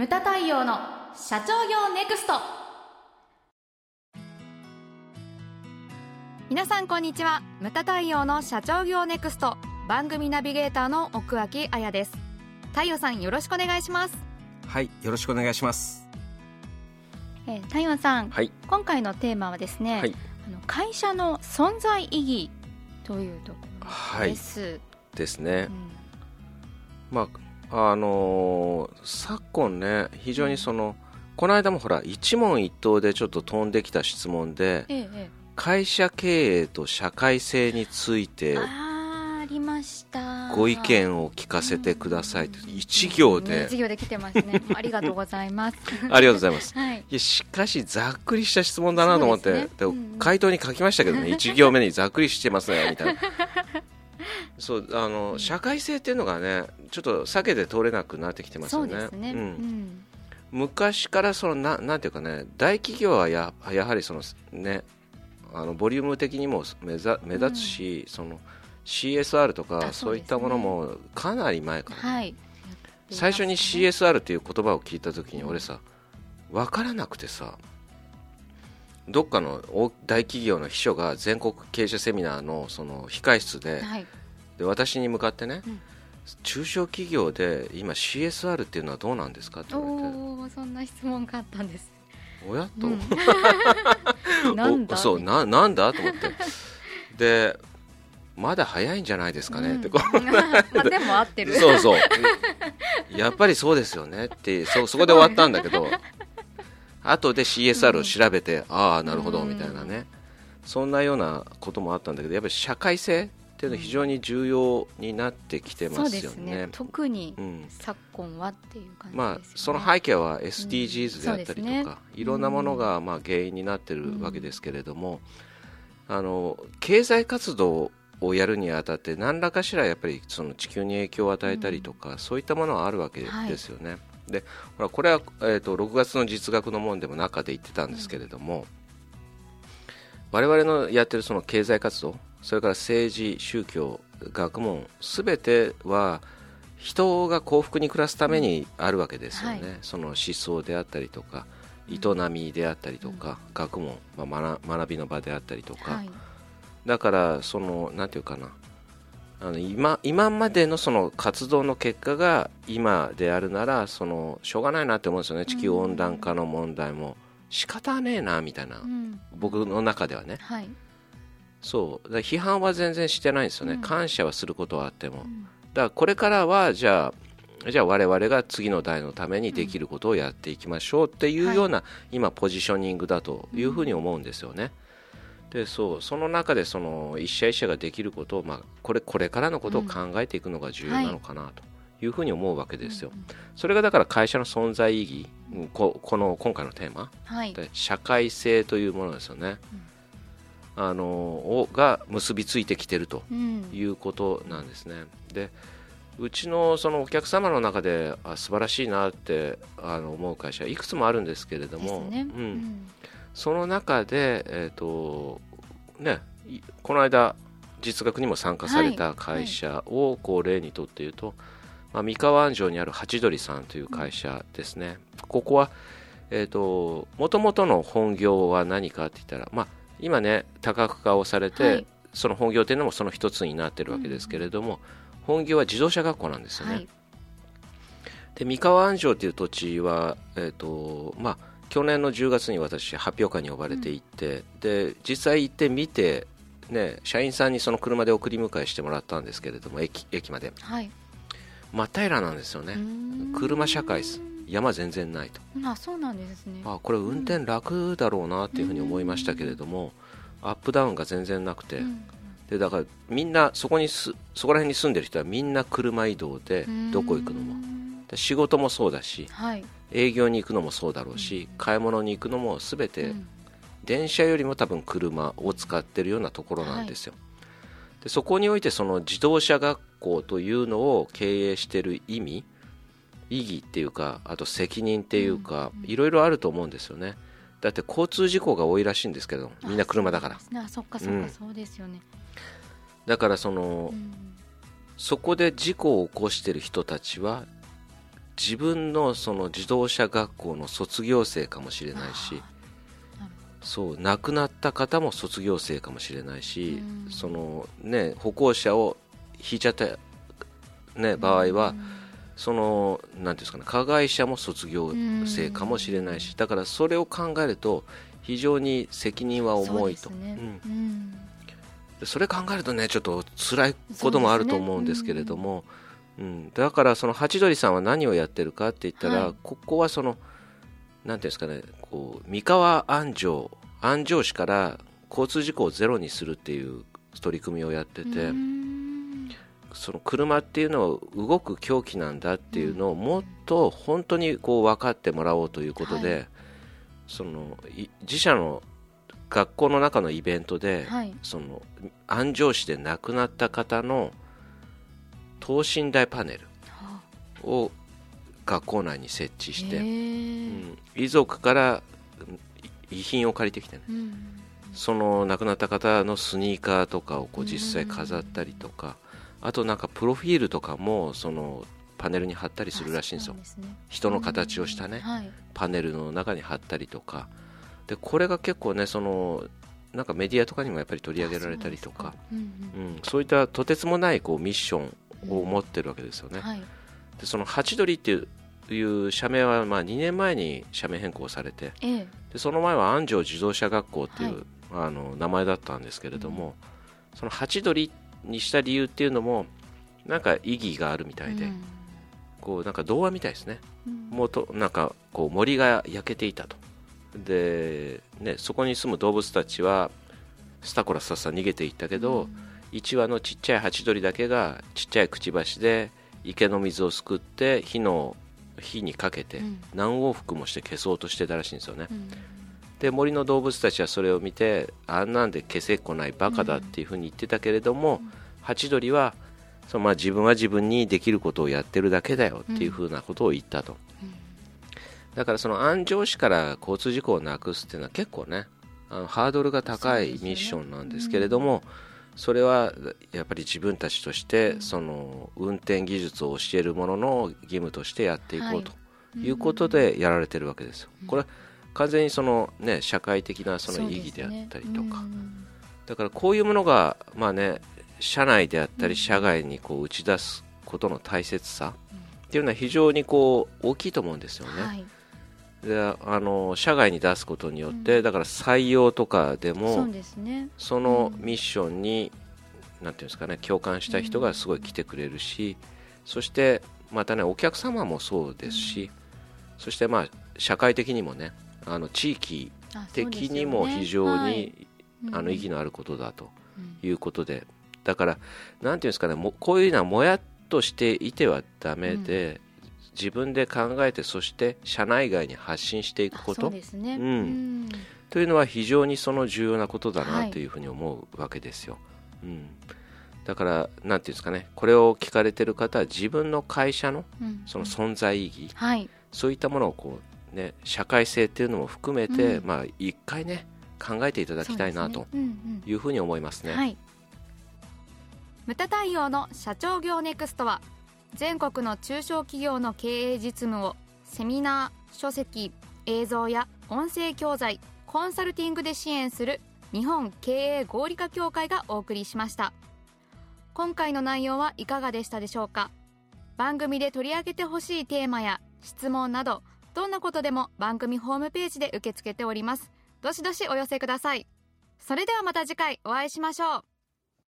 ムタ太陽の社長業ネクスト。皆さんこんにちは。ムタ太陽の社長業ネクスト。番組ナビゲーターの奥脇彩です。太陽さんよろしくお願いします。はいよろしくお願いします。えー、太陽さん、はい、今回のテーマはですね、はい、あの会社の存在意義というところです、はい、ですね、うん、まああのー、昨今ね非常にその、うん、この間もほら一問一答でちょっと飛んできた質問で、ええ、会社経営と社会性についてりました。ご意見を聞かせてください、うん、一行で、一行で来てますね。ありがとうございます。ありがとうございます、はい、いやしかしざっくりした質問だなと思って、ね。うん、回答に書きましたけどね 一行目にざっくりしてますねみたいなそうあの、うん、社会性っていうのがねちょっと避けて通れなくなってきてますよね。ね。うん、昔からそのななんていうかね大企業はややはりそのねあのボリューム的にも目ざ目立つし、その CSR とかそういったものもかなり前から、はい、最初に CSR っていう言葉を聞いた時に俺さ分からなくてさどっかの大企業の秘書が全国経営者セミナーのその控室で,、で私に向かってね、中小企業で今 CSR っていうのはどうなんですかって言われて。そんな質問があったんです。おや？と、うん、なんだ？そうななんだ？と思って。でまだ早いんじゃないですかね、うん、ってこう。まあでも合ってる。そうそう。やっぱりそうですよねってそそこで終わったんだけど。後で CSR を調べて、うん、ああなるほどみたいなね、そんなようなこともあったんだけどやっぱり社会性っていうのは非常に重要になってきてますよね。ね。特に昨今はっていう感じ、ね、まあ、その背景は SDGs であったりとか、うんね、いろんなものがまあ原因になってるわけですけれども、あの経済活動をやるにあたって何らかしらやっぱりその地球に影響を与えたりとか、うん、そういったものはあるわけですよね。はい、でほらこれは、えーと、6月の実学の門でも中で言ってたんですけれども、うん、我々のやってるその経済活動それから政治宗教学問すべては人が幸福に暮らすためにあるわけですよね、はい、その思想であったりとか営みであったりとか、うん、学問、まあ、学びの場であったりとか、はい。だからそのなんていうかな。あの今今までのその活動の結果が今であるならそのしょうがないなって思うんですよね。地球温暖化の問題も。仕方ねえなみたいな、うん、僕の中ではね、はい、そう。批判は全然してないんですよね、うん、感謝はすることはあっても、うん、だからこれからはじゃあじゃあ我々が次の代のためにできることをやっていきましょうっていうような、はい、今ポジショニングだというふうに思うんですよね。でそうその中でその一社一社ができることを、まあ、これこれからのことを考えていくのが重要なのかなというふうに思うわけですよ。それがだから会社の存在意義ここの今回のテーマ、はい、社会性というものですよね。うん、あのをが結びついてきてるということなんですね。うん、でうちのそのお客様の中であ素晴らしいなってあの思う会社いくつもあるんですけれども、ね、うん、その中で、えーとね、この間実学にも参加された会社をこう例にとって言うと、まあ、三河安城にある八鳥さんという会社ですね、ここはえーと、ともとの本業は何かって言ったら、まあ、今ね多角化をされて、はい、その本業というのもその一つになってるわけですけれども、うん、本業は自動車学校なんですよね。はい、で三河安城という土地は、えーとまあ、去年の10月に私発表会に呼ばれて行って、うん、で実際行ってみて、ね、社員さんにその車で送り迎えしてもらったんですけれども駅駅まで、はい、真っ平らなんですよね。車社会です山全然ないと。あそうなんですね。あこれ運転楽だろうなっていうふうに思いましたけれども、アップダウンが全然なくて、うん、でだからみんなそこにすそこら辺に住んでる人はみんな車移動でどこ行くのも。仕事もそうだし、はい、営業に行くのもそうだろうし、買い物に行くのも全て電車よりも多分車を使ってるようなところなんですよ、はい、でそこにおいてその自動車学校というのを経営している意味意義っていうかあと責任っていうか、いろいろあると思うんですよね。だって交通事故が多いらしいんですけどみんな車だから。あそっかそっか、そうですよね。だからその、うん、そこで事故を起こしている人たちは自分のその自動車学校の卒業生かもしれないしそう亡くなった方も卒業生かもしれないし、そのね、歩行者を引いちゃった、ね、場合は、そのなんていうんですかね加害者も卒業生かもしれないし、だからそれを考えると非常に責任は重いと。それ考えるとねちょっと辛いこともあると思うんですけれども、う、ね、ん、うん、だからそのハチドリさんは何をやってるかって言ったら、はい、ここはそのなんていうんですかねこう三河安城安城市から交通事故をゼロにするっていう取り組みをやっててその車っていうのは動く凶器なんだっていうのをもっと本当にこう分かってもらおうということで、はい、その自社の学校の中のイベントで、はい、その安城市で亡くなった方の等身大パネルを学校内に設置して、うん、遺族から遺品を借りてきてね、うん、その亡くなった方のスニーカーとかをこう実際飾ったりとか、うん、あとなんかプロフィールとかもそのパネルに貼ったりするらしいんですよ、ね、人の形をしたね、はい、パネルの中に貼ったりとか。でこれが結構ねそのなんかメディアとかにもやっぱり取り上げられたりとか。そう,、うん、うん、そういったとてつもないこうミッションを持ってるわけですよね、はい、でそのハチドリっていういう社名はまあ2年前に社名変更されて、ええ、でその前は安城自動車学校っていう、はい、あの名前だったんですけれども、うん、そのハチドリにした理由っていうのもなんか意義があるみたいで、うん、こうなんか童話みたいですね、うん、もうとなんかこう森が焼けていたと。で、ね、そこに住む動物たちはスタコラさっさ逃げていったけど、うん、1羽のちっちゃいハチドリだけがちっちゃいくちばしで池の水をすくって火の火にかけて何往復もして消そうとしてたらしいんですよね、うん、で森の動物たちはそれを見てあんなんで消せっこないバカだっていうふうに言ってたけれども、うん、ハチドリはそのまあ自分は自分にできることをやってるだけだよっていうふうなことを言ったと、だからその安城市から交通事故をなくすっていうのは結構ねあのハードルが高いミッションなんですけれども、それはやっぱり自分たちとしてその運転技術を教えるものの義務としてやっていこうということでやられてるわけですよ。これ完全にその、ね、社会的なその意義であったりとか、だからこういうものが、まあね、社内であったり社外にこう打ち出すことの大切さっていうのは非常にこう大きいと思うんですよね。はい。であの社外に出すことによって、うん、だから採用とかでもそで、ね,、のミッションに、うん、なんていうんですかね共感した人がすごい来てくれるし、うん、そしてまたねお客様もそうですし、そしてまあ社会的にもねあの地域的にも非常に、ねはい、あの意義のあることだということで、だからなんていうんですかねもこういうのはもやっとしていてはだめで、自分で考えてそして社内外に発信していくこと、ね、うん、というのは非常にその重要なことだなというふうに思うわけですよ。はい、うん、だからなんていうんですかねこれを聞かれてる方は自分の会社のその存在意義、うんはい、そういったものをこう、ね、社会性っていうのも含めて、うん、まあ一回ね考えていただきたいなというふうに思いますね。はい、無駄対応の社長業ネクストは全国の中小企業の経営実務をセミナー書籍映像や音声教材コンサルティングで支援する日本経営合理化協会がお送りしました。今回の内容はいかがでしたでしょうか？番組で取り上げてほしいテーマや質問などどんなことでも番組ホームページで受け付けております。どしどしお寄せください。それではまた次回お会いしましょう。